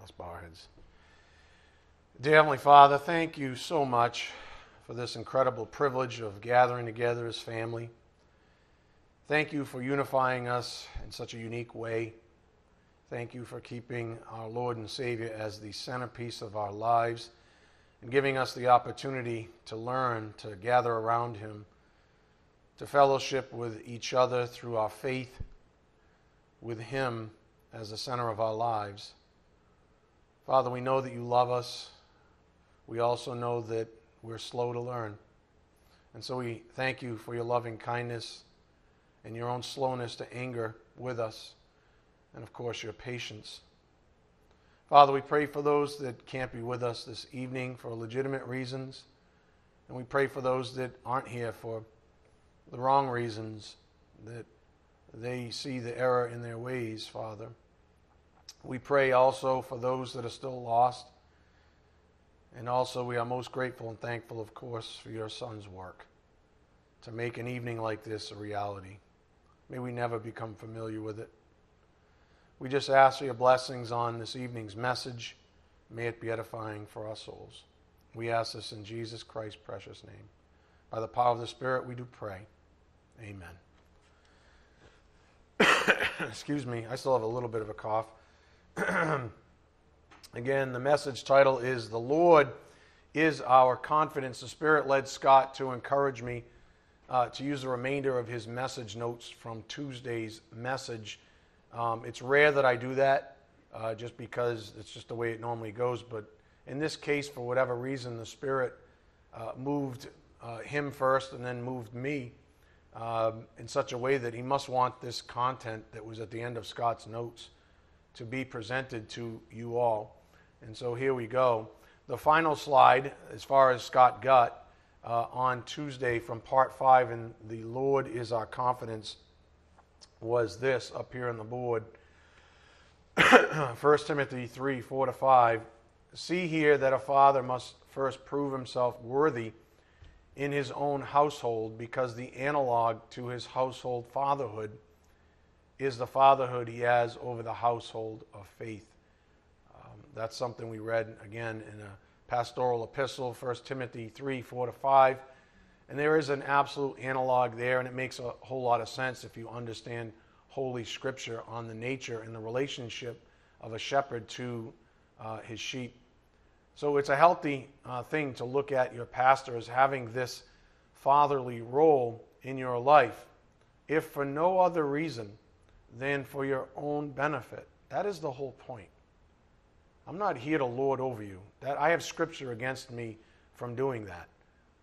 let's bow our heads. Dear Heavenly Father, thank you so much for this incredible privilege of gathering together as family. Thank you for unifying us in such a unique way. Thank you for keeping our Lord and Savior as the centerpiece of our lives and giving us the opportunity to learn, to gather around Him, to fellowship with each other through our faith, with Him as the center of our lives. Father, we know that you love us. We also know that we're slow to learn. And so we thank you for your loving kindness and your own slowness to anger with us and of course your patience. Father, we pray for those that can't be with us this evening for legitimate reasons, and we pray for those that aren't here for the wrong reasons, that they see the error in their ways, Father. We pray also for those that are still lost. And also, we are most grateful and thankful, of course, for your Son's work to make an evening like this a reality. May we never become familiar with it. We just ask for your blessings on this evening's message. May it be edifying for our souls. We ask this in Jesus Christ's precious name. By the power of the Spirit, we do pray. Amen. Excuse me, I still have a little bit of a cough. Again, the message title is The Lord is Our Confidence. The Spirit led Scott to encourage me uh, to use the remainder of his message notes from Tuesday's message um, it's rare that I do that uh, just because it's just the way it normally goes. But in this case, for whatever reason, the Spirit uh, moved uh, him first and then moved me um, in such a way that he must want this content that was at the end of Scott's notes to be presented to you all. And so here we go. The final slide, as far as Scott got uh, on Tuesday from part five, and the Lord is our confidence was this up here on the board 1 Timothy 3 4 to 5. See here that a father must first prove himself worthy in his own household because the analog to his household fatherhood is the fatherhood he has over the household of faith. Um, that's something we read again in a pastoral epistle, 1 Timothy 3 4 to 5. And there is an absolute analog there, and it makes a whole lot of sense if you understand Holy Scripture on the nature and the relationship of a shepherd to uh, his sheep. So it's a healthy uh, thing to look at your pastor as having this fatherly role in your life, if for no other reason than for your own benefit. That is the whole point. I'm not here to lord over you. That I have Scripture against me from doing that.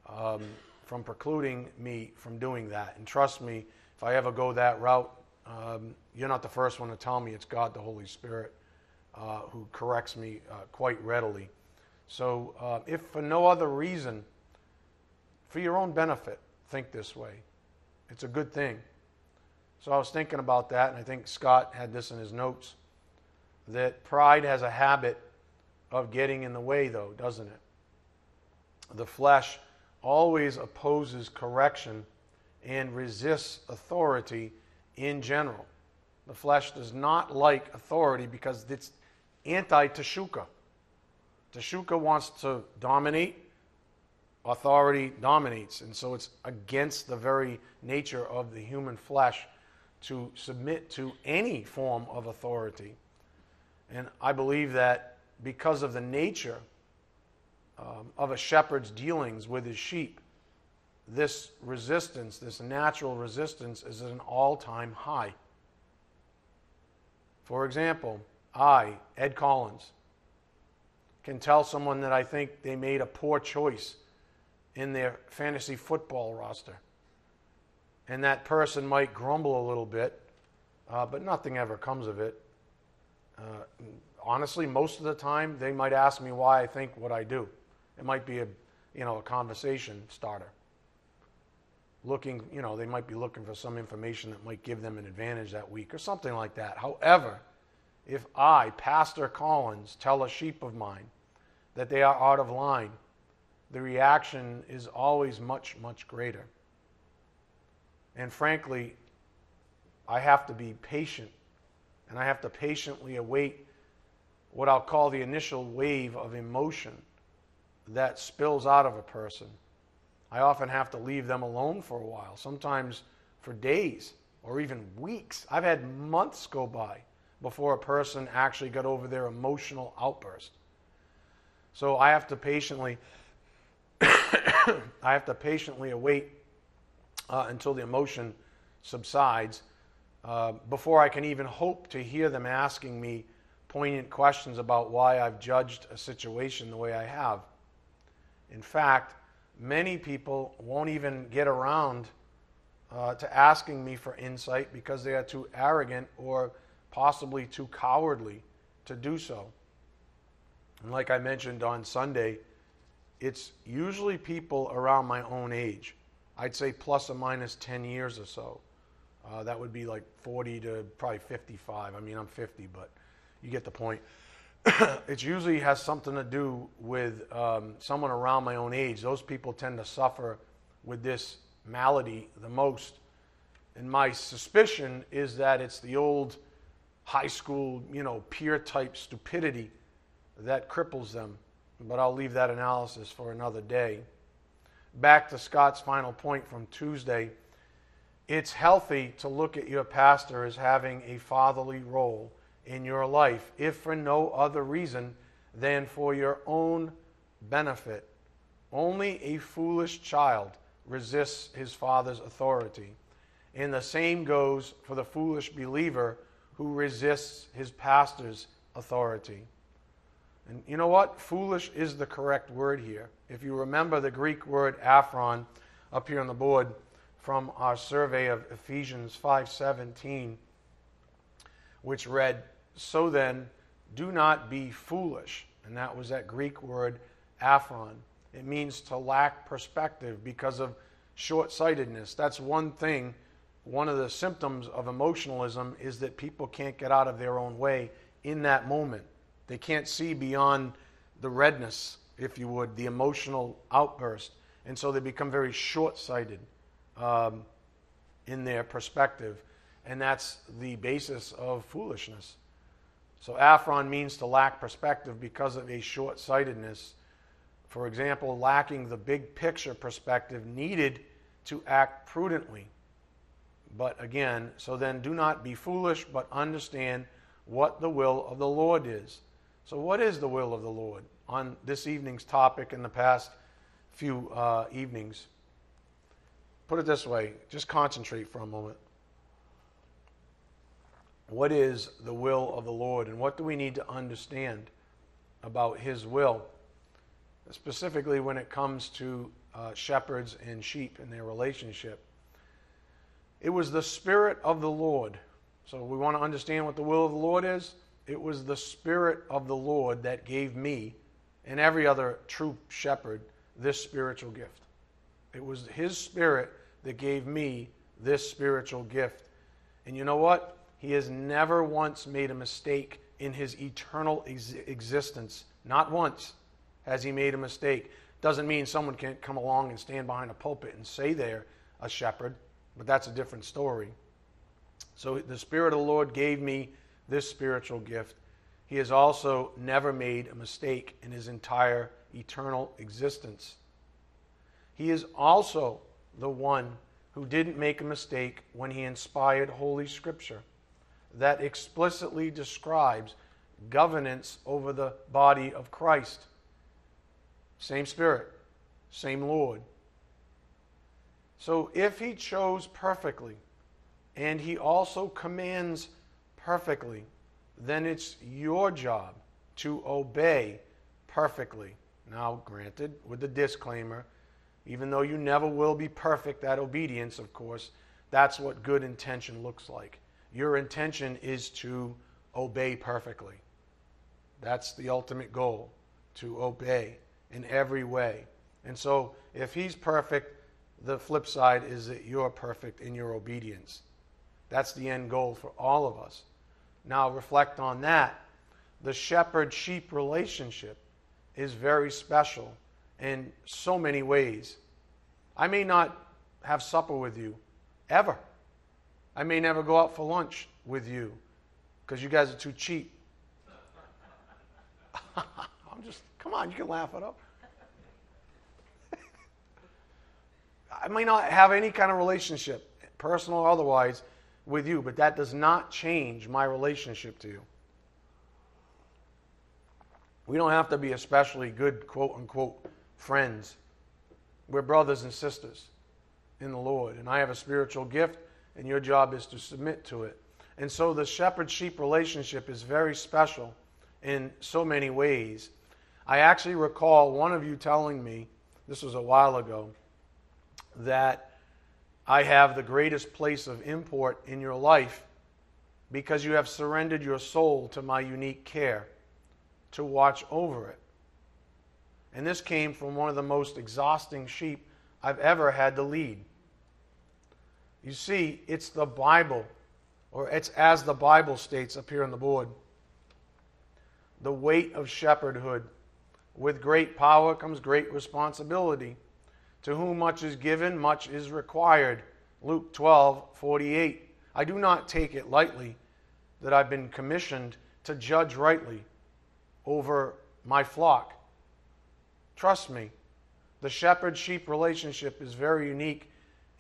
Um, from precluding me from doing that. And trust me, if I ever go that route, um, you're not the first one to tell me it's God the Holy Spirit uh, who corrects me uh, quite readily. So, uh, if for no other reason, for your own benefit, think this way. It's a good thing. So, I was thinking about that, and I think Scott had this in his notes that pride has a habit of getting in the way, though, doesn't it? The flesh always opposes correction and resists authority in general. The flesh does not like authority because it's anti Teshuka. Teshuka wants to dominate, authority dominates. And so it's against the very nature of the human flesh to submit to any form of authority. And I believe that because of the nature um, of a shepherd's dealings with his sheep, this resistance, this natural resistance, is at an all time high. For example, I, Ed Collins, can tell someone that I think they made a poor choice in their fantasy football roster. And that person might grumble a little bit, uh, but nothing ever comes of it. Uh, honestly, most of the time, they might ask me why I think what I do. It might be a, you know, a conversation starter. Looking, you know, they might be looking for some information that might give them an advantage that week or something like that. However, if I, Pastor Collins, tell a sheep of mine that they are out of line, the reaction is always much, much greater. And frankly, I have to be patient and I have to patiently await what I'll call the initial wave of emotion that spills out of a person. I often have to leave them alone for a while, sometimes for days or even weeks. I've had months go by before a person actually got over their emotional outburst. So I have to patiently I have to patiently await uh, until the emotion subsides uh, before I can even hope to hear them asking me poignant questions about why I've judged a situation the way I have. In fact, many people won't even get around uh, to asking me for insight because they are too arrogant or possibly too cowardly to do so. And like I mentioned on Sunday, it's usually people around my own age. I'd say plus or minus 10 years or so. Uh, that would be like 40 to probably 55. I mean, I'm 50, but you get the point. it usually has something to do with um, someone around my own age. Those people tend to suffer with this malady the most. And my suspicion is that it's the old high school, you know, peer type stupidity that cripples them. But I'll leave that analysis for another day. Back to Scott's final point from Tuesday. It's healthy to look at your pastor as having a fatherly role in your life, if for no other reason than for your own benefit. Only a foolish child resists his father's authority. And the same goes for the foolish believer who resists his pastor's authority. And you know what? Foolish is the correct word here. If you remember the Greek word aphron up here on the board from our survey of Ephesians 5:17 which read, "So then, do not be foolish." And that was that Greek word aphron. It means to lack perspective because of short sightedness. That's one thing. One of the symptoms of emotionalism is that people can't get out of their own way in that moment. They can't see beyond the redness, if you would, the emotional outburst. And so they become very short sighted um, in their perspective. And that's the basis of foolishness. So, aphron means to lack perspective because of a short sightedness for example, lacking the big picture perspective needed to act prudently. But again, so then do not be foolish, but understand what the will of the Lord is. So, what is the will of the Lord on this evening's topic in the past few uh, evenings? Put it this way just concentrate for a moment. What is the will of the Lord, and what do we need to understand about His will? specifically when it comes to uh, shepherds and sheep and their relationship. It was the Spirit of the Lord. So we want to understand what the will of the Lord is. It was the Spirit of the Lord that gave me and every other true shepherd this spiritual gift. It was His Spirit that gave me this spiritual gift. And you know what? He has never once made a mistake in his eternal ex- existence. Not once has he made a mistake? Doesn't mean someone can't come along and stand behind a pulpit and say they're a shepherd, but that's a different story. So the Spirit of the Lord gave me this spiritual gift. He has also never made a mistake in his entire eternal existence. He is also the one who didn't make a mistake when he inspired Holy Scripture that explicitly describes governance over the body of Christ. Same Spirit, same Lord. So if he chose perfectly and he also commands perfectly, then it's your job to obey perfectly. Now, granted, with the disclaimer, even though you never will be perfect at obedience, of course, that's what good intention looks like. Your intention is to obey perfectly. That's the ultimate goal, to obey in every way. And so, if he's perfect, the flip side is that you're perfect in your obedience. That's the end goal for all of us. Now, reflect on that. The shepherd sheep relationship is very special in so many ways. I may not have supper with you ever. I may never go out for lunch with you because you guys are too cheap. I'm just come on, you can laugh it up. I may not have any kind of relationship, personal or otherwise, with you, but that does not change my relationship to you. We don't have to be especially good, quote unquote, friends. We're brothers and sisters in the Lord. And I have a spiritual gift, and your job is to submit to it. And so the shepherd sheep relationship is very special in so many ways. I actually recall one of you telling me, this was a while ago, that I have the greatest place of import in your life because you have surrendered your soul to my unique care to watch over it. And this came from one of the most exhausting sheep I've ever had to lead. You see, it's the Bible, or it's as the Bible states up here on the board the weight of shepherdhood. With great power comes great responsibility. To whom much is given, much is required. Luke 12, 48. I do not take it lightly that I've been commissioned to judge rightly over my flock. Trust me, the shepherd sheep relationship is very unique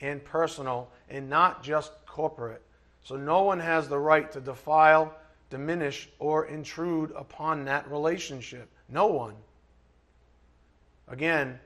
and personal and not just corporate. So no one has the right to defile, diminish, or intrude upon that relationship. No one. Again,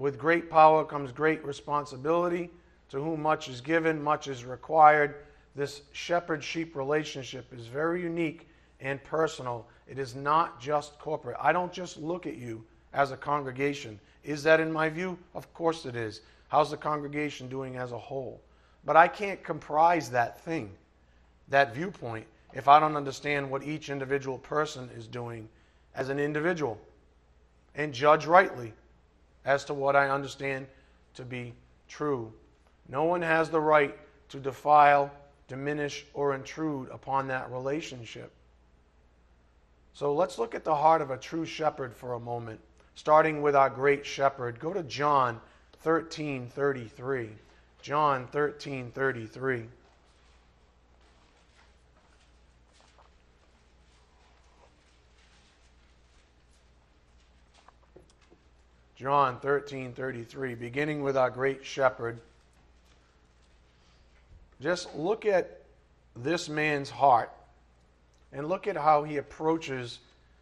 with great power comes great responsibility. To whom much is given, much is required. This shepherd sheep relationship is very unique and personal. It is not just corporate. I don't just look at you as a congregation. Is that in my view? Of course it is. How's the congregation doing as a whole? But I can't comprise that thing, that viewpoint, if I don't understand what each individual person is doing as an individual and judge rightly as to what I understand to be true. No one has the right to defile, diminish, or intrude upon that relationship. So let's look at the heart of a true shepherd for a moment, starting with our great shepherd. Go to John 13:33. John 13:33. John 13:33, beginning with our great shepherd. Just look at this man's heart and look at how he approaches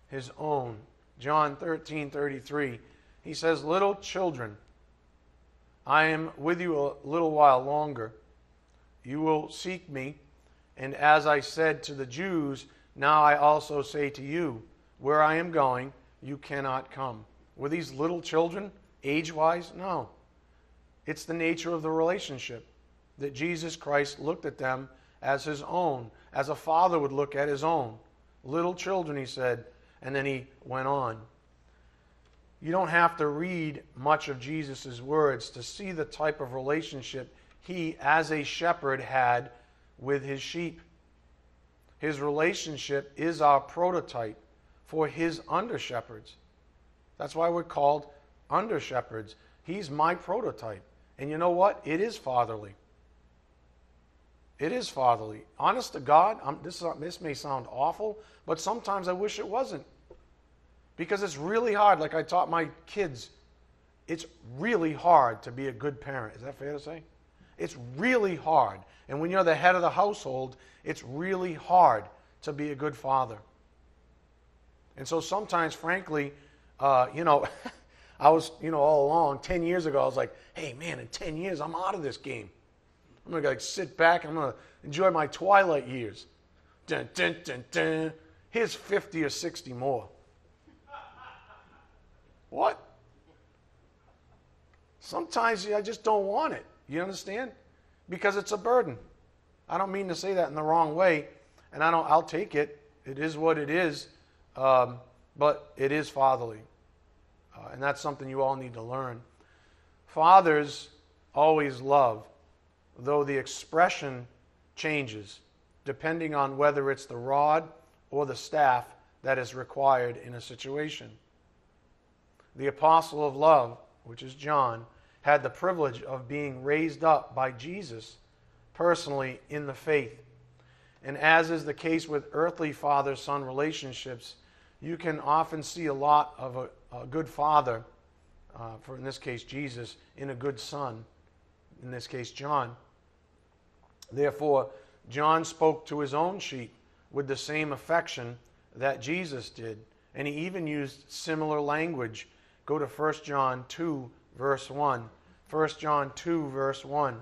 his own. John 13:33. He says, "Little children, I am with you a little while longer. You will seek me, and as I said to the Jews, now I also say to you, where I am going, you cannot come." Were these little children, age wise? No. It's the nature of the relationship that Jesus Christ looked at them as his own, as a father would look at his own. Little children, he said, and then he went on. You don't have to read much of Jesus' words to see the type of relationship he, as a shepherd, had with his sheep. His relationship is our prototype for his under shepherds. That's why we're called under shepherds. He's my prototype. And you know what? It is fatherly. It is fatherly. Honest to God, I'm, this, this may sound awful, but sometimes I wish it wasn't. Because it's really hard. Like I taught my kids, it's really hard to be a good parent. Is that fair to say? It's really hard. And when you're the head of the household, it's really hard to be a good father. And so sometimes, frankly, uh, you know, I was, you know, all along, 10 years ago, I was like, hey, man, in 10 years, I'm out of this game. I'm going to like, sit back. I'm going to enjoy my twilight years. Dun, dun, dun, dun. Here's 50 or 60 more. what? Sometimes I just don't want it. You understand? Because it's a burden. I don't mean to say that in the wrong way, and I don't. I'll take it. It is what it is. Um, but it is fatherly. Uh, and that's something you all need to learn. Fathers always love, though the expression changes depending on whether it's the rod or the staff that is required in a situation. The apostle of love, which is John, had the privilege of being raised up by Jesus personally in the faith. And as is the case with earthly father son relationships, you can often see a lot of a, a good father, uh, for in this case Jesus, in a good son, in this case John. Therefore, John spoke to his own sheep with the same affection that Jesus did, and he even used similar language. Go to 1 John 2, verse 1. 1 John 2, verse 1.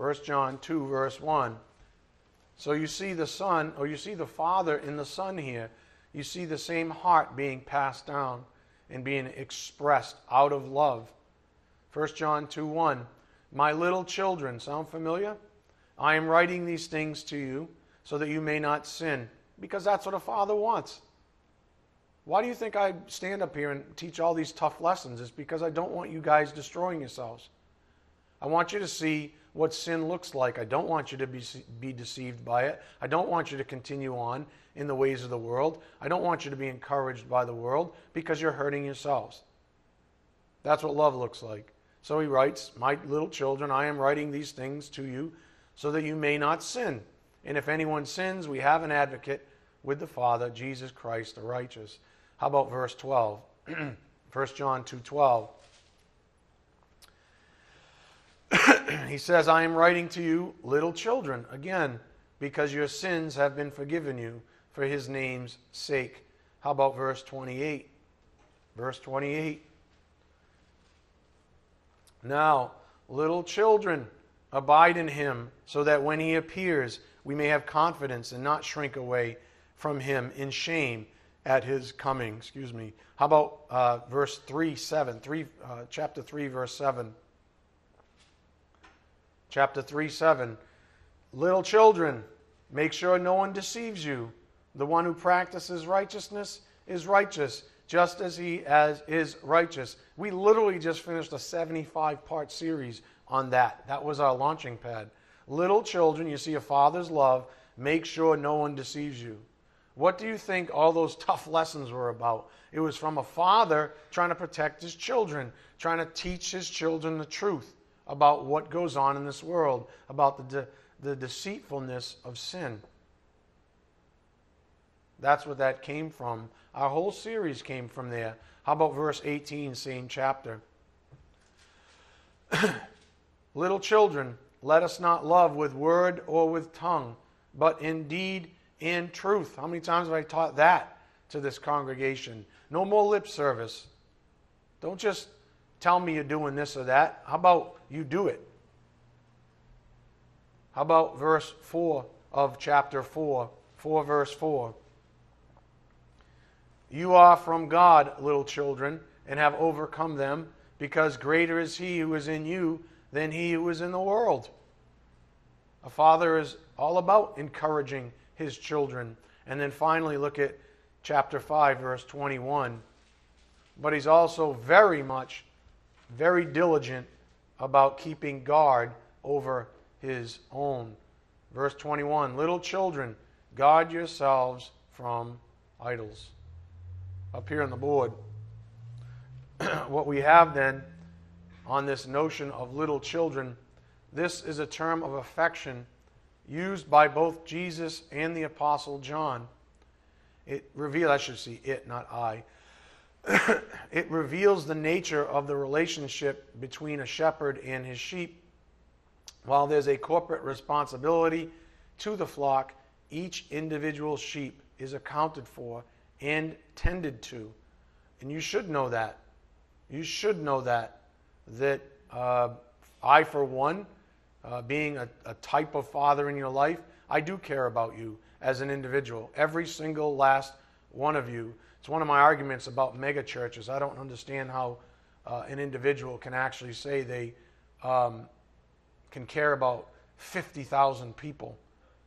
1 John 2, verse 1. So you see the Son, or you see the Father in the Son here. You see the same heart being passed down and being expressed out of love. 1 John 2, 1. My little children, sound familiar? I am writing these things to you so that you may not sin, because that's what a father wants. Why do you think I stand up here and teach all these tough lessons? It's because I don't want you guys destroying yourselves. I want you to see what sin looks like. I don't want you to be, be deceived by it. I don't want you to continue on in the ways of the world. I don't want you to be encouraged by the world because you're hurting yourselves. That's what love looks like. So he writes, My little children, I am writing these things to you so that you may not sin. And if anyone sins, we have an advocate with the Father, Jesus Christ the righteous. How about verse 12? 1 John 2:12. He says, I am writing to you, little children, again, because your sins have been forgiven you for his name's sake. How about verse 28? Verse 28. Now, little children, abide in him, so that when he appears, we may have confidence and not shrink away from him in shame at his coming. Excuse me. How about uh, verse 3, 7, 3, uh, chapter 3, verse 7 chapter 3 7. Little children, make sure no one deceives you. The one who practices righteousness is righteous, just as he as is righteous. We literally just finished a 75 part series on that. That was our launching pad. Little children, you see a father's love, make sure no one deceives you. What do you think all those tough lessons were about? It was from a father trying to protect his children, trying to teach his children the truth about what goes on in this world, about the, de- the deceitfulness of sin. That's what that came from. Our whole series came from there. How about verse 18, same chapter? Little children, let us not love with word or with tongue, but in deed and truth. How many times have I taught that to this congregation? No more lip service. Don't just tell me you're doing this or that. How about you do it? How about verse 4 of chapter 4? 4 verse 4. You are from God, little children, and have overcome them, because greater is he who is in you than he who is in the world. A father is all about encouraging his children. And then finally, look at chapter 5, verse 21. But he's also very much very diligent about keeping guard over his own. Verse 21 Little children, guard yourselves from idols. Up here on the board, what we have then on this notion of little children, this is a term of affection used by both Jesus and the Apostle John. It reveals, I should see it, not I. it reveals the nature of the relationship between a shepherd and his sheep. While there's a corporate responsibility to the flock, each individual sheep is accounted for and tended to. And you should know that. You should know that. That uh, I, for one, uh, being a, a type of father in your life, I do care about you as an individual. Every single last one of you. It's one of my arguments about mega churches. I don't understand how uh, an individual can actually say they um, can care about 50,000 people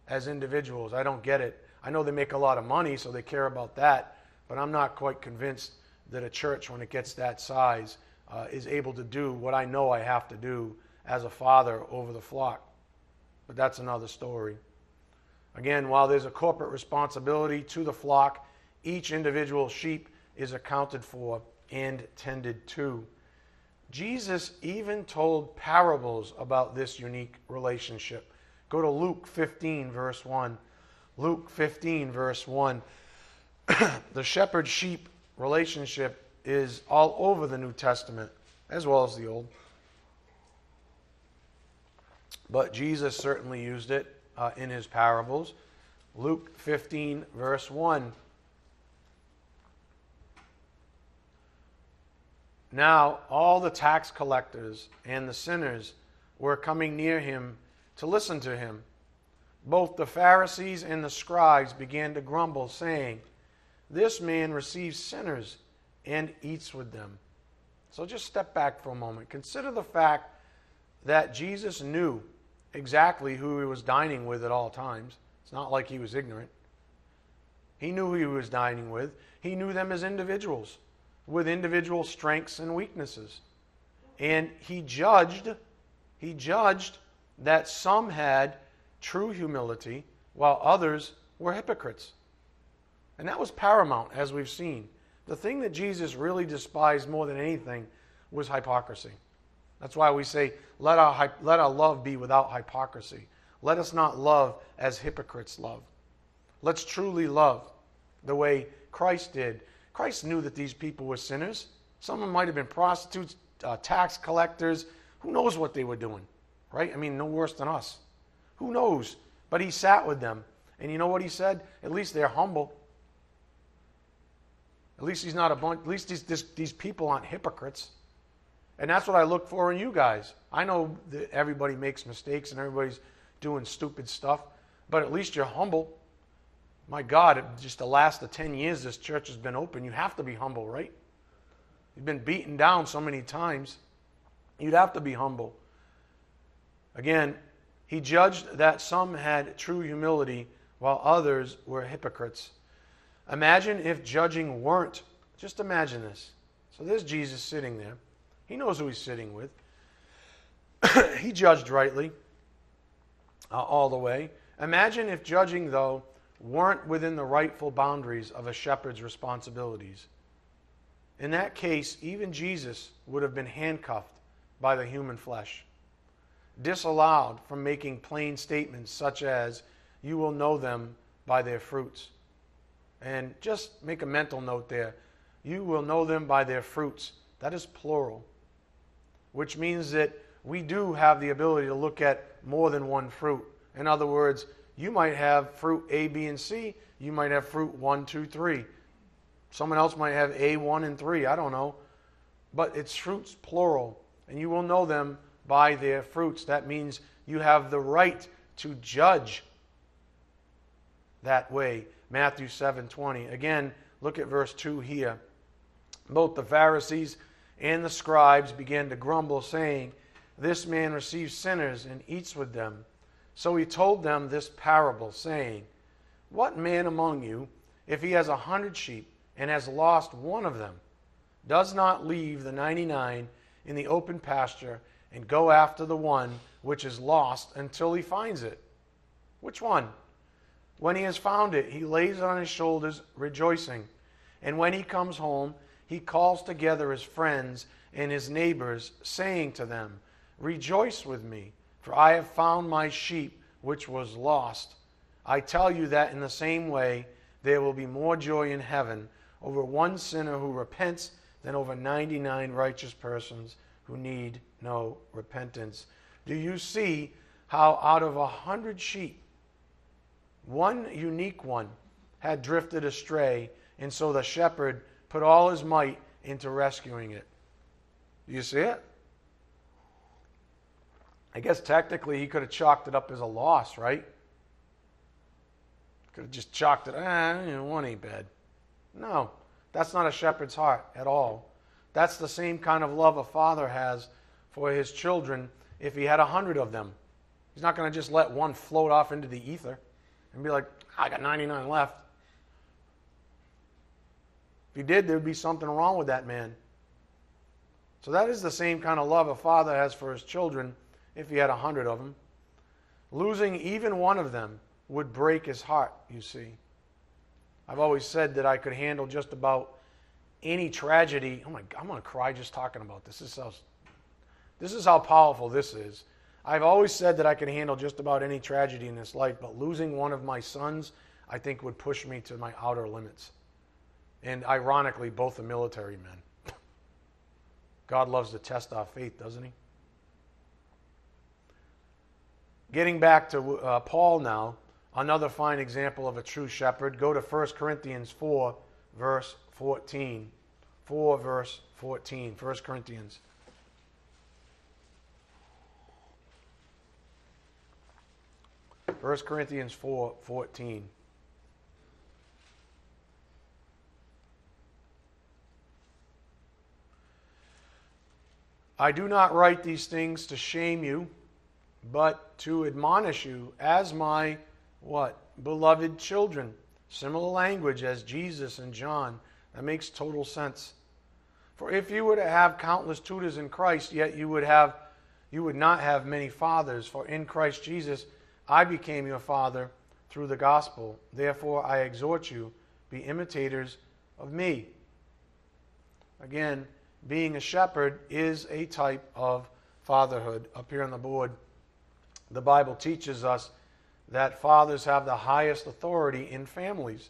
as individuals. I don't get it. I know they make a lot of money, so they care about that, but I'm not quite convinced that a church, when it gets that size, uh, is able to do what I know I have to do as a father over the flock. But that's another story. Again, while there's a corporate responsibility to the flock, each individual sheep is accounted for and tended to. Jesus even told parables about this unique relationship. Go to Luke 15, verse 1. Luke 15, verse 1. the shepherd sheep relationship is all over the New Testament as well as the Old. But Jesus certainly used it uh, in his parables. Luke 15, verse 1. Now all the tax collectors and the sinners were coming near him to listen to him. Both the Pharisees and the scribes began to grumble, saying, This man receives sinners and eats with them. So just step back for a moment. Consider the fact that Jesus knew exactly who he was dining with at all times. It's not like he was ignorant. He knew who he was dining with, he knew them as individuals with individual strengths and weaknesses. And he judged, he judged that some had true humility while others were hypocrites. And that was paramount, as we've seen. The thing that Jesus really despised more than anything was hypocrisy. That's why we say, let our, let our love be without hypocrisy. Let us not love as hypocrites love. Let's truly love the way Christ did Christ knew that these people were sinners. Some of them might have been prostitutes, uh, tax collectors. Who knows what they were doing, right? I mean, no worse than us. Who knows? But he sat with them. And you know what he said? At least they're humble. At least he's not a bunch, at least these, this, these people aren't hypocrites. And that's what I look for in you guys. I know that everybody makes mistakes and everybody's doing stupid stuff, but at least you're humble. My God, just the last of 10 years this church has been open, you have to be humble, right? You've been beaten down so many times. You'd have to be humble. Again, he judged that some had true humility while others were hypocrites. Imagine if judging weren't. Just imagine this. So there's Jesus sitting there. He knows who he's sitting with. he judged rightly uh, all the way. Imagine if judging, though, weren't within the rightful boundaries of a shepherd's responsibilities. In that case, even Jesus would have been handcuffed by the human flesh, disallowed from making plain statements such as, You will know them by their fruits. And just make a mental note there. You will know them by their fruits. That is plural, which means that we do have the ability to look at more than one fruit. In other words, you might have fruit A, B, and C. You might have fruit 1, 2, 3. Someone else might have A, 1, and 3. I don't know. But it's fruits plural. And you will know them by their fruits. That means you have the right to judge that way. Matthew 7 20. Again, look at verse 2 here. Both the Pharisees and the scribes began to grumble, saying, This man receives sinners and eats with them. So he told them this parable, saying, What man among you, if he has a hundred sheep and has lost one of them, does not leave the ninety nine in the open pasture and go after the one which is lost until he finds it? Which one? When he has found it, he lays it on his shoulders, rejoicing. And when he comes home, he calls together his friends and his neighbors, saying to them, Rejoice with me for I have found my sheep which was lost. I tell you that in the same way, there will be more joy in heaven over one sinner who repents than over 99 righteous persons who need no repentance. Do you see how out of a hundred sheep, one unique one had drifted astray, and so the shepherd put all his might into rescuing it? Do you see it? I guess technically he could have chalked it up as a loss, right? Could have just chalked it, ah, know, one ain't bad. No, that's not a shepherd's heart at all. That's the same kind of love a father has for his children if he had a hundred of them. He's not going to just let one float off into the ether and be like, I got 99 left. If he did, there would be something wrong with that man. So that is the same kind of love a father has for his children if he had a hundred of them. Losing even one of them would break his heart, you see. I've always said that I could handle just about any tragedy. Oh my God, I'm going to cry just talking about this. This is how This is how powerful this is. I've always said that I could handle just about any tragedy in this life, but losing one of my sons, I think, would push me to my outer limits. And ironically, both are military men. God loves to test our faith, doesn't He? Getting back to uh, Paul now, another fine example of a true shepherd. Go to 1 Corinthians 4, verse 14. 4, verse 14. 1 Corinthians. First Corinthians 4, 14. I do not write these things to shame you but to admonish you as my what? Beloved children. Similar language as Jesus and John. That makes total sense. For if you were to have countless tutors in Christ, yet you would have you would not have many fathers, for in Christ Jesus I became your father through the gospel. Therefore I exhort you, be imitators of me. Again, being a shepherd is a type of fatherhood up here on the board the Bible teaches us that fathers have the highest authority in families.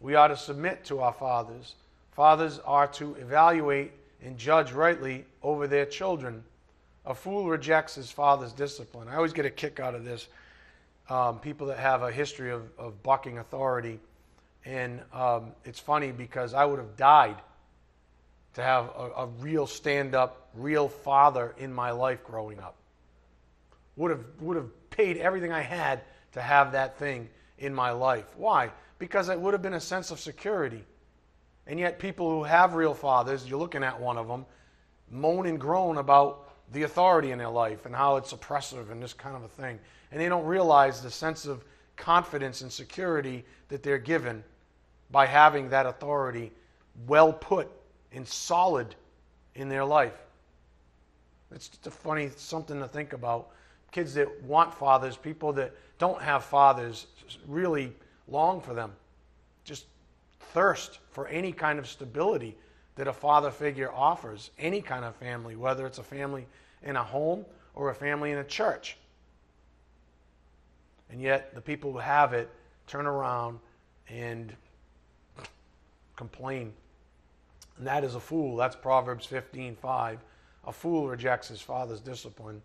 We are to submit to our fathers. Fathers are to evaluate and judge rightly over their children. A fool rejects his father's discipline. I always get a kick out of this. Um, people that have a history of, of bucking authority. And um, it's funny because I would have died to have a, a real stand up, real father in my life growing up would have, would have paid everything I had to have that thing in my life. Why? Because it would have been a sense of security. And yet, people who have real fathers, you're looking at one of them, moan and groan about the authority in their life and how it's oppressive and this kind of a thing. And they don't realize the sense of confidence and security that they're given by having that authority well put and solid in their life. It's just a funny something to think about kids that want fathers, people that don't have fathers, really long for them. Just thirst for any kind of stability that a father figure offers, any kind of family, whether it's a family in a home or a family in a church. And yet, the people who have it turn around and complain. And that is a fool. That's Proverbs 15 5. A fool rejects his father's discipline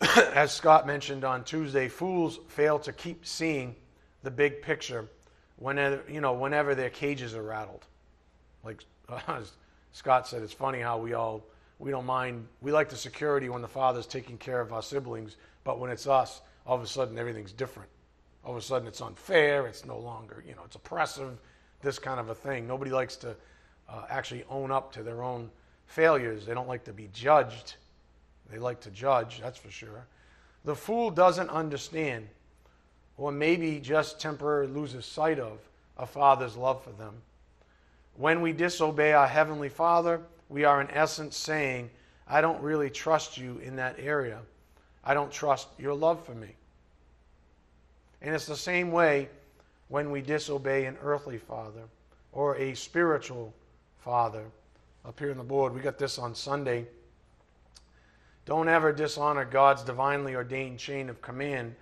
as Scott mentioned on Tuesday, fools fail to keep seeing the big picture whenever, you know, whenever their cages are rattled. Like uh, Scott said, it's funny how we all, we don't mind, we like the security when the father's taking care of our siblings, but when it's us, all of a sudden everything's different. All of a sudden it's unfair, it's no longer, you know, it's oppressive, this kind of a thing. Nobody likes to uh, actually own up to their own failures. They don't like to be judged they like to judge, that's for sure. The fool doesn't understand, or maybe just temporarily loses sight of, a father's love for them. When we disobey our Heavenly Father, we are in essence saying, I don't really trust you in that area. I don't trust your love for me. And it's the same way when we disobey an earthly father or a spiritual father. Up here on the board, we got this on Sunday. Don't ever dishonor God's divinely ordained chain of command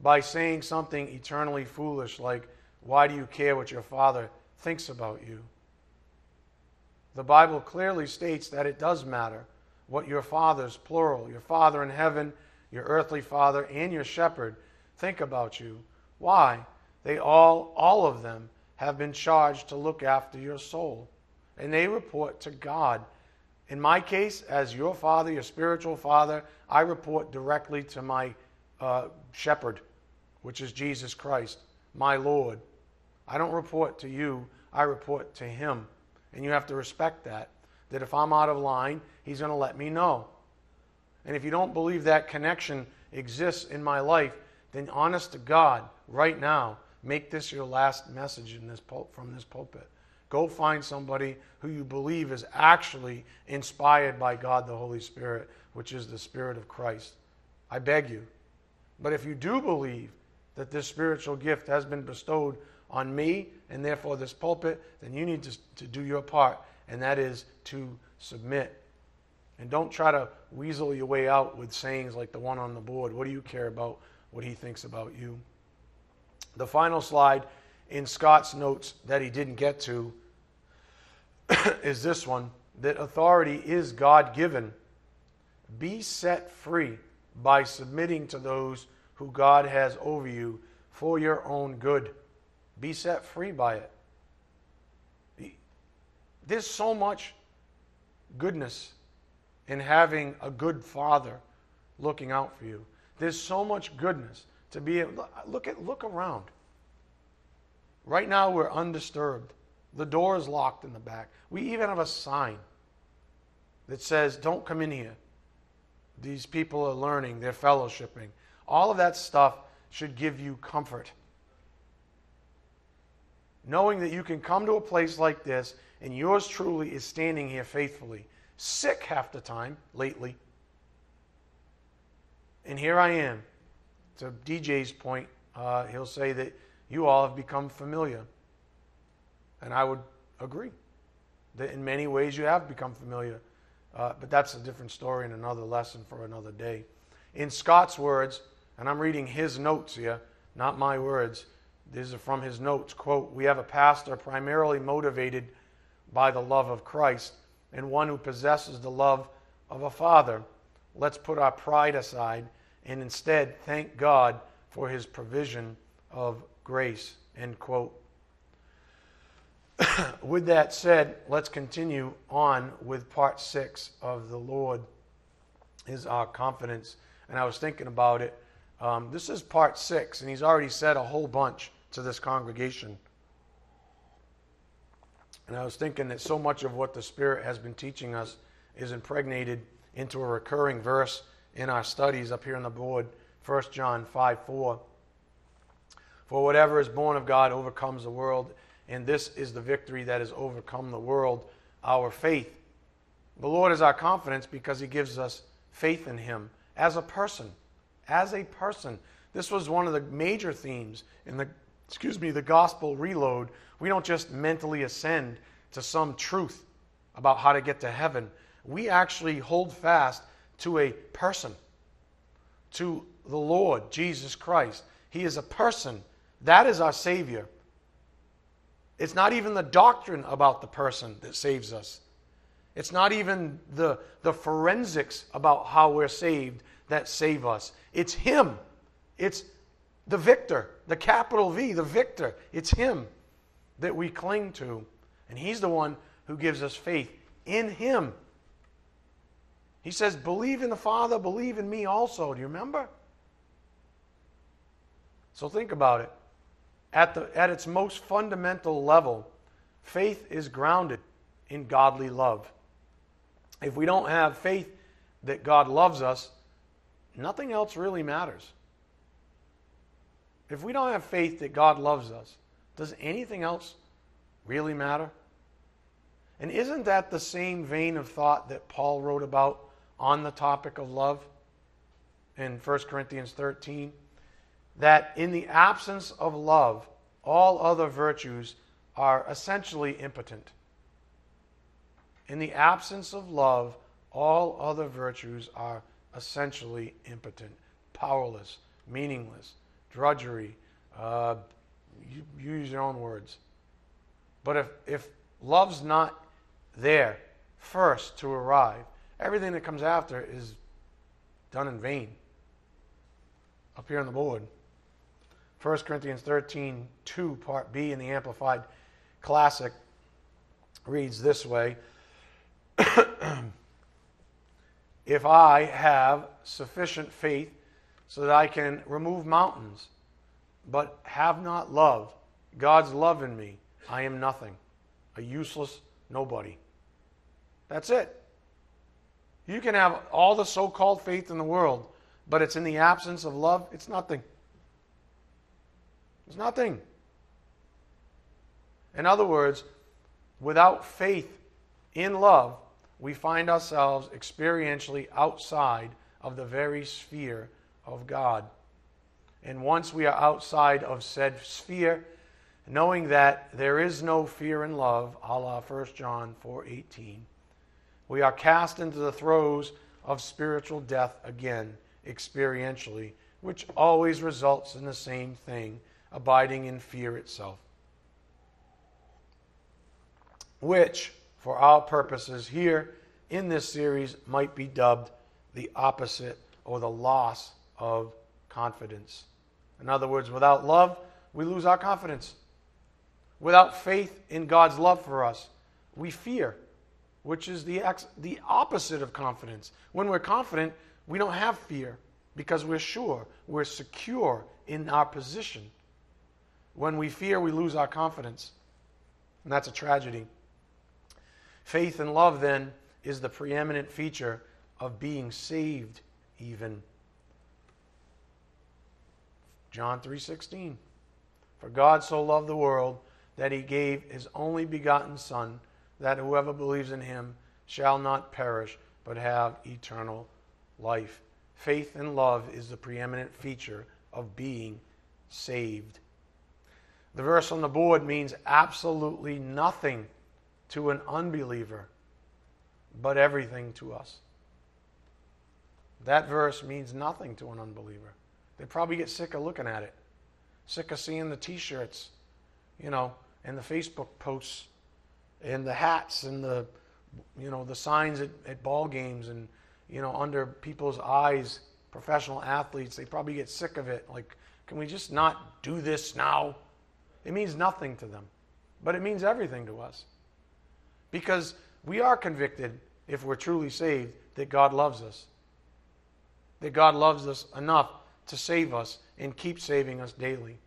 by saying something eternally foolish like, Why do you care what your father thinks about you? The Bible clearly states that it does matter what your fathers, plural, your father in heaven, your earthly father, and your shepherd think about you. Why? They all, all of them, have been charged to look after your soul. And they report to God in my case, as your father, your spiritual father, I report directly to my uh, shepherd, which is Jesus Christ, my Lord. I don't report to you, I report to him. And you have to respect that. That if I'm out of line, he's going to let me know. And if you don't believe that connection exists in my life, then honest to God, right now, make this your last message in this pul- from this pulpit. Go find somebody who you believe is actually inspired by God the Holy Spirit, which is the Spirit of Christ. I beg you. But if you do believe that this spiritual gift has been bestowed on me and therefore this pulpit, then you need to, to do your part, and that is to submit And don't try to weasel your way out with sayings like the one on the board. What do you care about what he thinks about you? The final slide in Scott's notes that he didn't get to is this one that authority is God given. Be set free by submitting to those who God has over you for your own good. Be set free by it. There's so much goodness in having a good father looking out for you. There's so much goodness to be able look at look around. Right now we're undisturbed. The door is locked in the back. We even have a sign that says, Don't come in here. These people are learning, they're fellowshipping. All of that stuff should give you comfort. Knowing that you can come to a place like this and yours truly is standing here faithfully, sick half the time lately. And here I am. To DJ's point, uh, he'll say that you all have become familiar. And I would agree that in many ways you have become familiar. Uh, but that's a different story and another lesson for another day. In Scott's words, and I'm reading his notes here, not my words, these are from his notes. Quote, We have a pastor primarily motivated by the love of Christ and one who possesses the love of a father. Let's put our pride aside and instead thank God for his provision of grace. End quote. with that said, let's continue on with part six of the Lord is our confidence. And I was thinking about it. Um, this is part six, and he's already said a whole bunch to this congregation. And I was thinking that so much of what the Spirit has been teaching us is impregnated into a recurring verse in our studies up here on the board 1 John 5 4. For whatever is born of God overcomes the world, and this is the victory that has overcome the world, our faith. The Lord is our confidence because He gives us faith in Him as a person. As a person. This was one of the major themes in the excuse me, the gospel reload. We don't just mentally ascend to some truth about how to get to heaven. We actually hold fast to a person, to the Lord Jesus Christ. He is a person. That is our Savior. It's not even the doctrine about the person that saves us. It's not even the, the forensics about how we're saved that save us. It's Him. It's the victor, the capital V, the victor. It's Him that we cling to. And He's the one who gives us faith in Him. He says, Believe in the Father, believe in me also. Do you remember? So think about it. At, the, at its most fundamental level, faith is grounded in godly love. If we don't have faith that God loves us, nothing else really matters. If we don't have faith that God loves us, does anything else really matter? And isn't that the same vein of thought that Paul wrote about on the topic of love in 1 Corinthians 13? That in the absence of love, all other virtues are essentially impotent. In the absence of love, all other virtues are essentially impotent, powerless, meaningless, drudgery. Uh, you, use your own words. But if, if love's not there first to arrive, everything that comes after is done in vain. Up here on the board. 1 Corinthians 13, 2, part B in the Amplified Classic reads this way If I have sufficient faith so that I can remove mountains, but have not love, God's love in me, I am nothing, a useless nobody. That's it. You can have all the so called faith in the world, but it's in the absence of love, it's nothing. It's nothing. In other words, without faith in love, we find ourselves experientially outside of the very sphere of God. And once we are outside of said sphere, knowing that there is no fear in love, a la 1 John 4.18, We are cast into the throes of spiritual death again, experientially, which always results in the same thing abiding in fear itself. Which, for our purposes here in this series, might be dubbed the opposite or the loss of confidence. In other words, without love, we lose our confidence. Without faith in God's love for us, we fear, which is the, ex- the opposite of confidence. When we're confident, we don't have fear because we're sure, we're secure in our position. When we fear, we lose our confidence. And that's a tragedy. Faith and love, then, is the preeminent feature of being saved, even. John 3:16 For God so loved the world that he gave his only begotten son that whoever believes in him shall not perish but have eternal life. Faith and love is the preeminent feature of being saved. The verse on the board means absolutely nothing to an unbeliever, but everything to us. That verse means nothing to an unbeliever. They probably get sick of looking at it, sick of seeing the t shirts, you know, and the Facebook posts, and the hats, and the, you know, the signs at, at ball games, and, you know, under people's eyes, professional athletes, they probably get sick of it. Like, can we just not do this now? It means nothing to them, but it means everything to us. Because we are convicted, if we're truly saved, that God loves us. That God loves us enough to save us and keep saving us daily.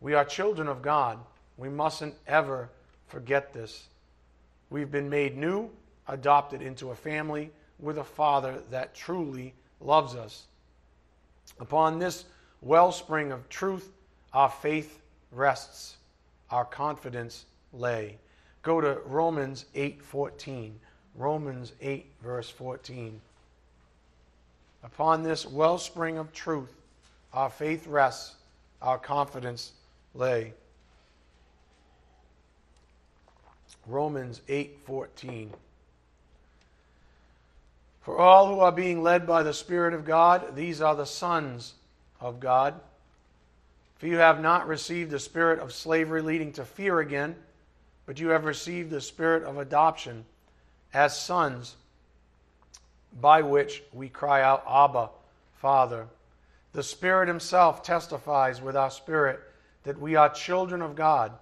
We are children of God. We mustn't ever forget this. We've been made new, adopted into a family with a Father that truly loves us. Upon this wellspring of truth, our faith rests, our confidence lay. Go to Romans 8:14. Romans 8 verse 14. Upon this wellspring of truth, our faith rests, our confidence lay. Romans 8:14 For all who are being led by the spirit of God these are the sons of God for you have not received the spirit of slavery leading to fear again, but you have received the spirit of adoption as sons, by which we cry out, Abba, Father. The Spirit Himself testifies with our spirit that we are children of God,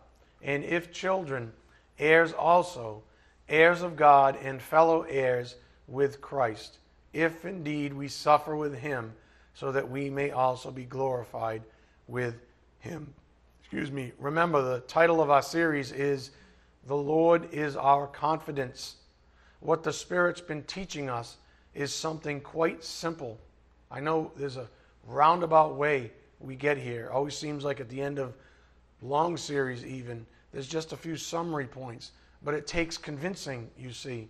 and if children, heirs also, heirs of God and fellow heirs with Christ, if indeed we suffer with Him, so that we may also be glorified with him. Excuse me. Remember, the title of our series is The Lord is Our Confidence. What the Spirit's been teaching us is something quite simple. I know there's a roundabout way we get here. Always seems like at the end of long series, even, there's just a few summary points, but it takes convincing, you see.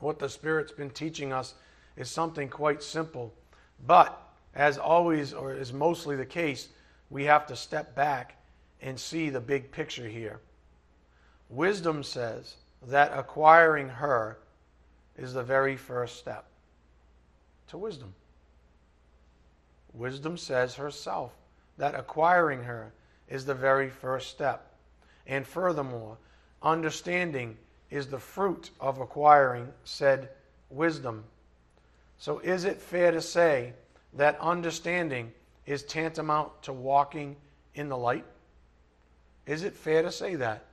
What the Spirit's been teaching us is something quite simple. But, as always, or is mostly the case, we have to step back and see the big picture here. Wisdom says that acquiring her is the very first step to wisdom. Wisdom says herself that acquiring her is the very first step. And furthermore, understanding is the fruit of acquiring said wisdom. So, is it fair to say that understanding is tantamount to walking in the light? Is it fair to say that?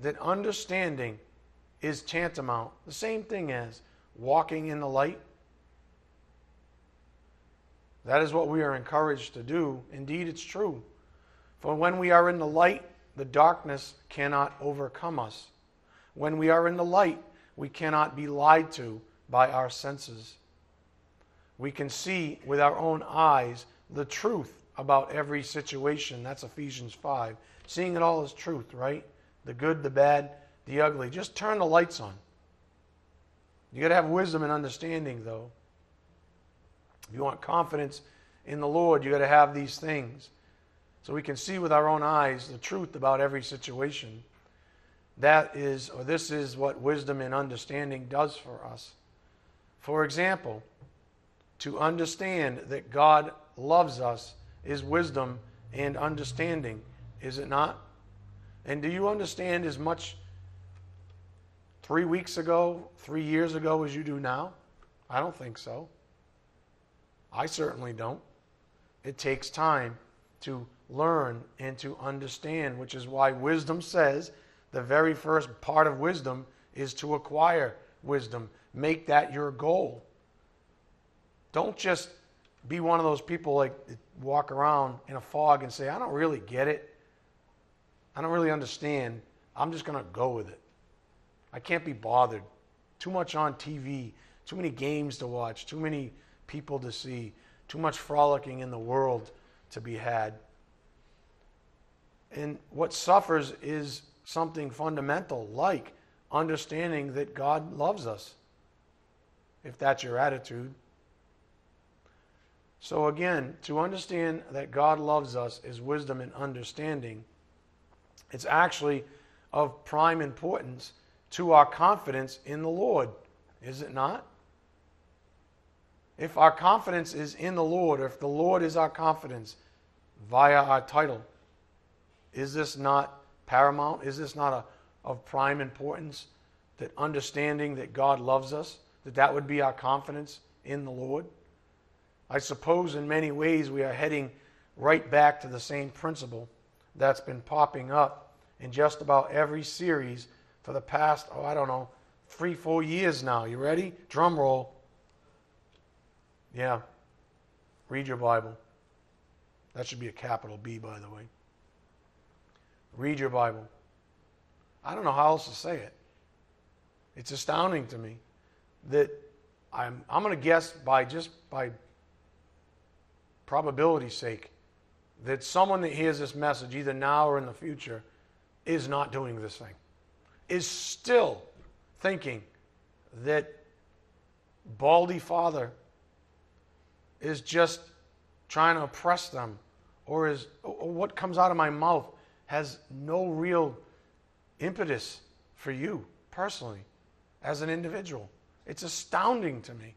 That understanding is tantamount, the same thing as walking in the light? That is what we are encouraged to do. Indeed, it's true. For when we are in the light, the darkness cannot overcome us. When we are in the light, we cannot be lied to by our senses. We can see with our own eyes the truth about every situation. That's Ephesians 5. Seeing it all as truth, right? The good, the bad, the ugly. Just turn the lights on. You got to have wisdom and understanding, though. If you want confidence in the Lord, you got to have these things. So we can see with our own eyes the truth about every situation. that is, or this is what wisdom and understanding does for us. For example, to understand that God loves us is wisdom and understanding, is it not? And do you understand as much three weeks ago, three years ago as you do now? I don't think so. I certainly don't. It takes time to learn and to understand, which is why wisdom says the very first part of wisdom is to acquire wisdom. Make that your goal. Don't just be one of those people like walk around in a fog and say, I don't really get it. I don't really understand. I'm just going to go with it. I can't be bothered. Too much on TV, too many games to watch, too many people to see, too much frolicking in the world to be had. And what suffers is something fundamental like understanding that God loves us, if that's your attitude. So, again, to understand that God loves us is wisdom and understanding. It's actually of prime importance to our confidence in the Lord, is it not? If our confidence is in the Lord, or if the Lord is our confidence via our title, is this not paramount? Is this not a, of prime importance? That understanding that God loves us, that that would be our confidence in the Lord? I suppose in many ways we are heading right back to the same principle that's been popping up in just about every series for the past, oh, I don't know, three, four years now. You ready? Drum roll. Yeah. Read your Bible. That should be a capital B, by the way. Read your Bible. I don't know how else to say it. It's astounding to me that I'm, I'm going to guess by just by probability's sake that someone that hears this message, either now or in the future, is not doing this thing, is still thinking that Baldy Father is just trying to oppress them, or is or what comes out of my mouth has no real impetus for you personally as an individual. It's astounding to me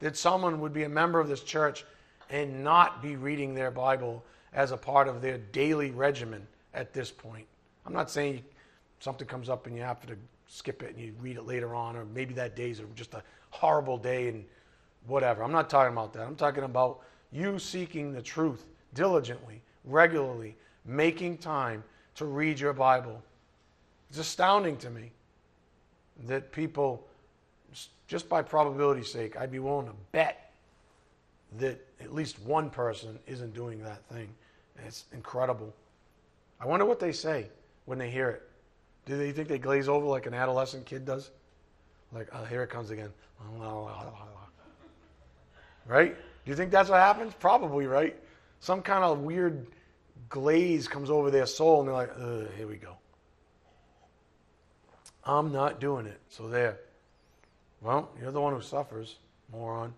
that someone would be a member of this church and not be reading their Bible as a part of their daily regimen at this point. I'm not saying something comes up and you have to skip it and you read it later on, or maybe that day is just a horrible day and whatever. I'm not talking about that. I'm talking about you seeking the truth diligently, regularly, making time to read your Bible. It's astounding to me that people, just by probability's sake, I'd be willing to bet that at least one person isn't doing that thing. And it's incredible. I wonder what they say when they hear it. Do they think they glaze over like an adolescent kid does? Like, oh, here it comes again. Right? Do you think that's what happens? Probably, right? Some kind of weird glaze comes over their soul and they're like, Ugh, here we go. I'm not doing it. So there. Well, you're the one who suffers, moron.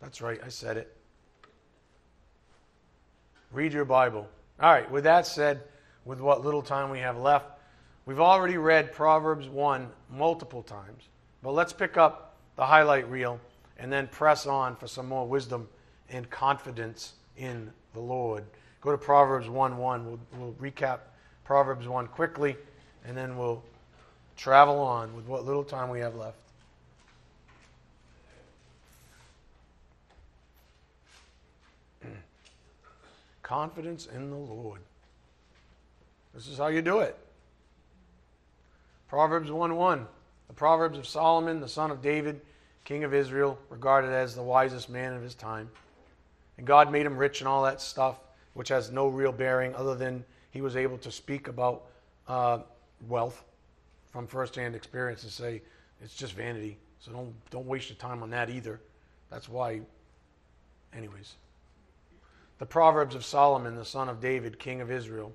That's right, I said it. Read your Bible. All right, with that said, with what little time we have left, we've already read Proverbs 1 multiple times. But let's pick up the highlight reel and then press on for some more wisdom and confidence in the Lord. Go to Proverbs 1 1. We'll, we'll recap Proverbs 1 quickly, and then we'll travel on with what little time we have left. Confidence in the Lord. This is how you do it. Proverbs 1 1. The Proverbs of Solomon, the son of David, king of Israel, regarded as the wisest man of his time. And God made him rich and all that stuff which has no real bearing other than he was able to speak about uh, wealth from firsthand experience and say it's just vanity. So don't don't waste your time on that either. That's why. Anyways, the Proverbs of Solomon, the son of David, king of Israel.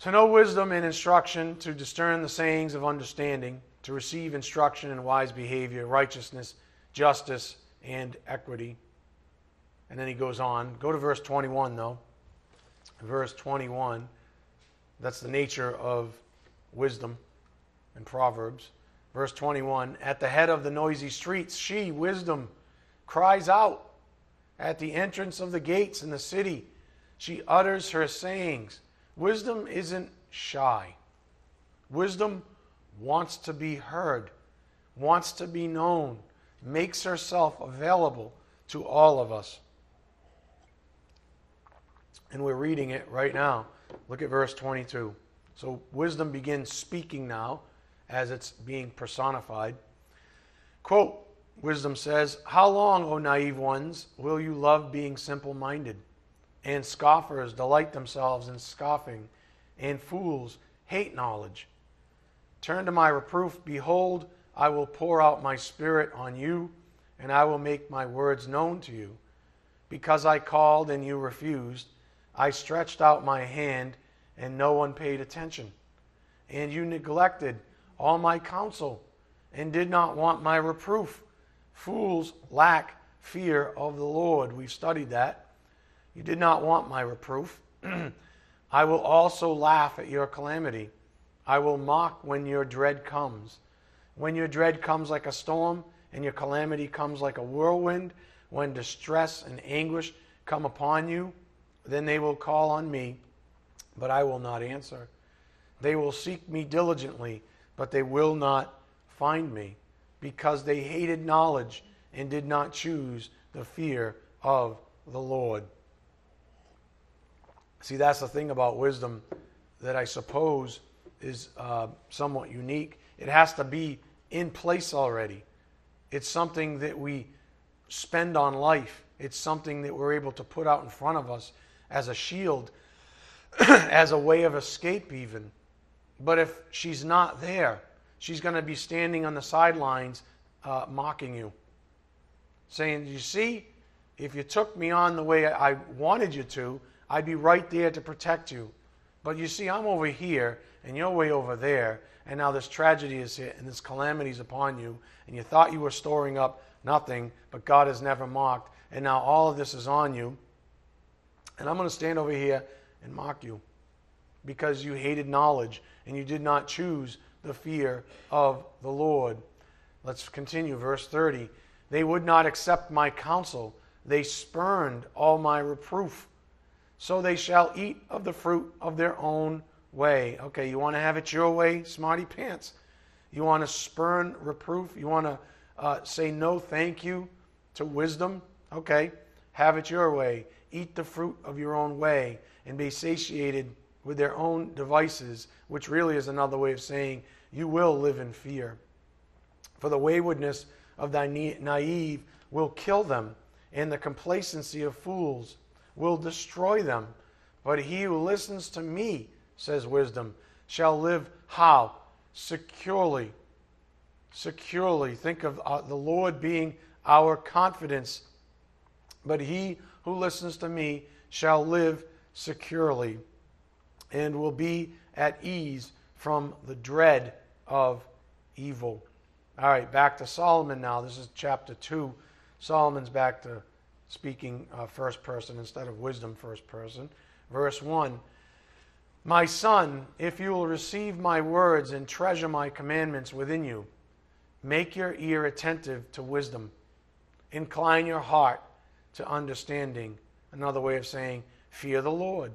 To know wisdom and instruction, to discern the sayings of understanding, to receive instruction in wise behavior, righteousness, justice, and equity and then he goes on. Go to verse 21, though. Verse 21. That's the nature of wisdom in Proverbs. Verse 21 At the head of the noisy streets, she, wisdom, cries out. At the entrance of the gates in the city, she utters her sayings. Wisdom isn't shy. Wisdom wants to be heard, wants to be known, makes herself available to all of us. And we're reading it right now. Look at verse 22. So wisdom begins speaking now as it's being personified. Quote Wisdom says, How long, O naive ones, will you love being simple minded? And scoffers delight themselves in scoffing, and fools hate knowledge. Turn to my reproof. Behold, I will pour out my spirit on you, and I will make my words known to you. Because I called and you refused, I stretched out my hand, and no one paid attention. And you neglected all my counsel, and did not want my reproof. Fools lack fear of the Lord. We've studied that. You did not want my reproof. I will also laugh at your calamity. I will mock when your dread comes. When your dread comes like a storm, and your calamity comes like a whirlwind, when distress and anguish come upon you, then they will call on me, but I will not answer. They will seek me diligently, but they will not find me because they hated knowledge and did not choose the fear of the Lord. See, that's the thing about wisdom that I suppose is uh, somewhat unique. It has to be in place already. It's something that we spend on life, it's something that we're able to put out in front of us as a shield, as a way of escape, even. But if she's not there, she's going to be standing on the sidelines uh, mocking you, saying, You see, if you took me on the way I wanted you to, I'd be right there to protect you. But you see, I'm over here, and you're way over there, and now this tragedy is here, and this calamity is upon you, and you thought you were storing up nothing, but God has never mocked, and now all of this is on you. And I'm going to stand over here and mock you because you hated knowledge and you did not choose the fear of the Lord. Let's continue. Verse 30. They would not accept my counsel, they spurned all my reproof. So they shall eat of the fruit of their own way. Okay, you want to have it your way, smarty pants. You want to spurn reproof. You want to uh, say no thank you to wisdom. Okay, have it your way. Eat the fruit of your own way and be satiated with their own devices, which really is another way of saying you will live in fear. For the waywardness of thy naive will kill them, and the complacency of fools will destroy them. But he who listens to me, says wisdom, shall live how? Securely. Securely. Think of uh, the Lord being our confidence. But he who listens to me shall live securely and will be at ease from the dread of evil. All right, back to Solomon now. This is chapter 2. Solomon's back to speaking uh, first person instead of wisdom first person. Verse 1 My son, if you will receive my words and treasure my commandments within you, make your ear attentive to wisdom, incline your heart to understanding. Another way of saying, fear the Lord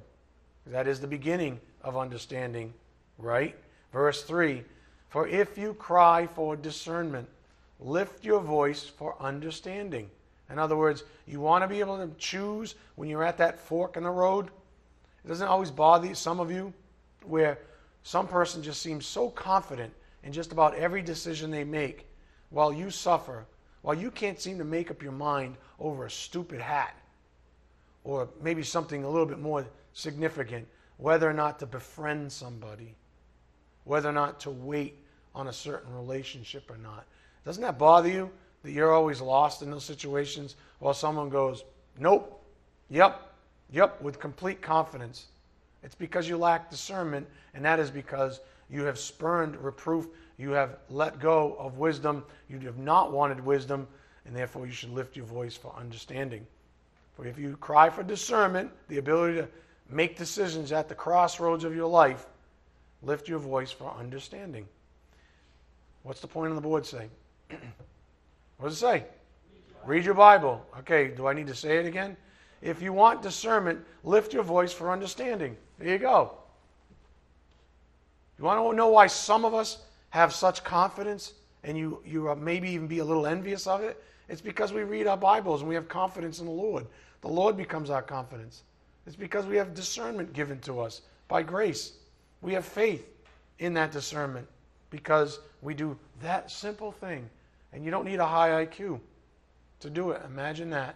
that is the beginning of understanding, right? Verse 3 For if you cry for discernment, lift your voice for understanding. In other words, you want to be able to choose when you're at that fork in the road. It doesn't always bother some of you where some person just seems so confident in just about every decision they make while you suffer, while you can't seem to make up your mind over a stupid hat or maybe something a little bit more significant whether or not to befriend somebody, whether or not to wait on a certain relationship or not. Doesn't that bother you that you're always lost in those situations while someone goes, nope, yep, yep, with complete confidence? It's because you lack discernment, and that is because you have spurned reproof, you have let go of wisdom, you have not wanted wisdom, and therefore you should lift your voice for understanding. For if you cry for discernment, the ability to make decisions at the crossroads of your life, lift your voice for understanding. What's the point on the board say? what does it say? Read your Bible. Okay, do I need to say it again? If you want discernment, lift your voice for understanding. There you go. You want to know why some of us have such confidence and you, you maybe even be a little envious of it? It's because we read our Bibles and we have confidence in the Lord. The Lord becomes our confidence. It's because we have discernment given to us by grace. We have faith in that discernment because we do that simple thing. And you don't need a high IQ to do it. Imagine that.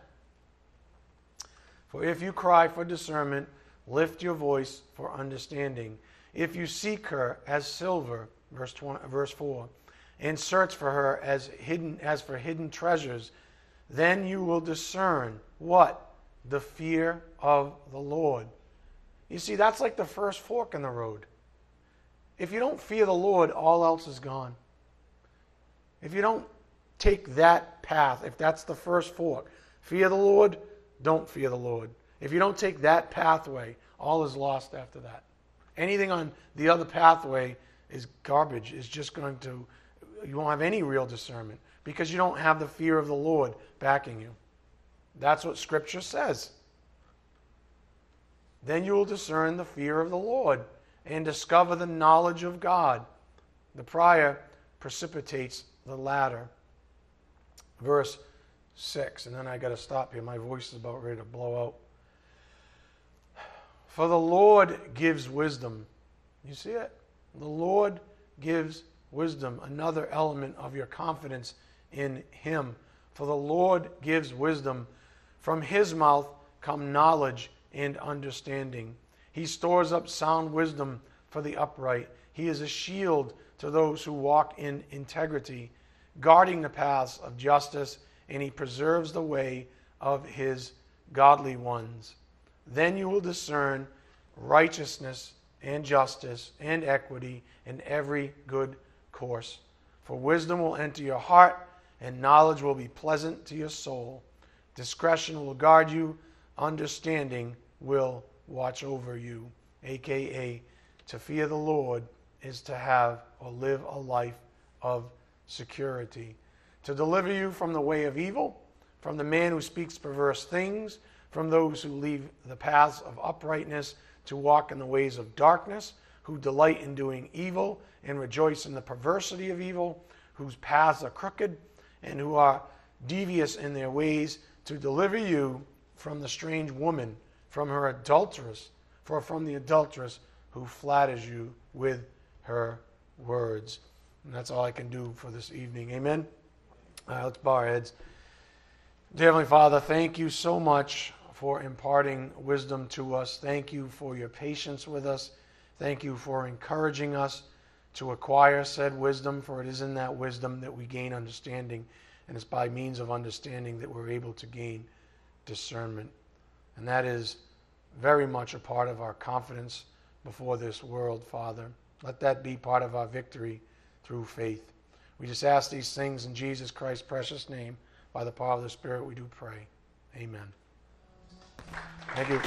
For if you cry for discernment, lift your voice for understanding. If you seek her as silver, verse, 20, verse 4, and search for her as hidden as for hidden treasures, then you will discern what? The fear of the Lord. You see, that's like the first fork in the road. If you don't fear the Lord, all else is gone. If you don't take that path, if that's the first fork, fear the Lord, don't fear the Lord. If you don't take that pathway, all is lost after that. Anything on the other pathway is garbage, is just going to, you won't have any real discernment because you don't have the fear of the Lord backing you. That's what Scripture says. Then you will discern the fear of the Lord and discover the knowledge of God. The prior precipitates the latter. Verse 6, and then I got to stop here. My voice is about ready to blow out. For the Lord gives wisdom. You see it? The Lord gives wisdom, another element of your confidence in Him. For the Lord gives wisdom. From His mouth come knowledge and understanding. He stores up sound wisdom for the upright. He is a shield to those who walk in integrity, guarding the paths of justice, and He preserves the way of His godly ones. Then you will discern righteousness and justice and equity in every good course. For wisdom will enter your heart, and knowledge will be pleasant to your soul. Discretion will guard you, understanding will watch over you. AKA, to fear the Lord is to have or live a life of security. To deliver you from the way of evil, from the man who speaks perverse things, from those who leave the paths of uprightness to walk in the ways of darkness, who delight in doing evil and rejoice in the perversity of evil, whose paths are crooked and who are devious in their ways, to deliver you from the strange woman, from her adulteress, for from the adulteress who flatters you with her words. And that's all I can do for this evening. Amen. Uh, let's bow our heads. Dear Heavenly Father, thank you so much for imparting wisdom to us. Thank you for your patience with us. Thank you for encouraging us to acquire said wisdom, for it is in that wisdom that we gain understanding, and it's by means of understanding that we're able to gain discernment. And that is very much a part of our confidence before this world, Father. Let that be part of our victory through faith. We just ask these things in Jesus Christ's precious name. By the power of the Spirit, we do pray. Amen. Thank you.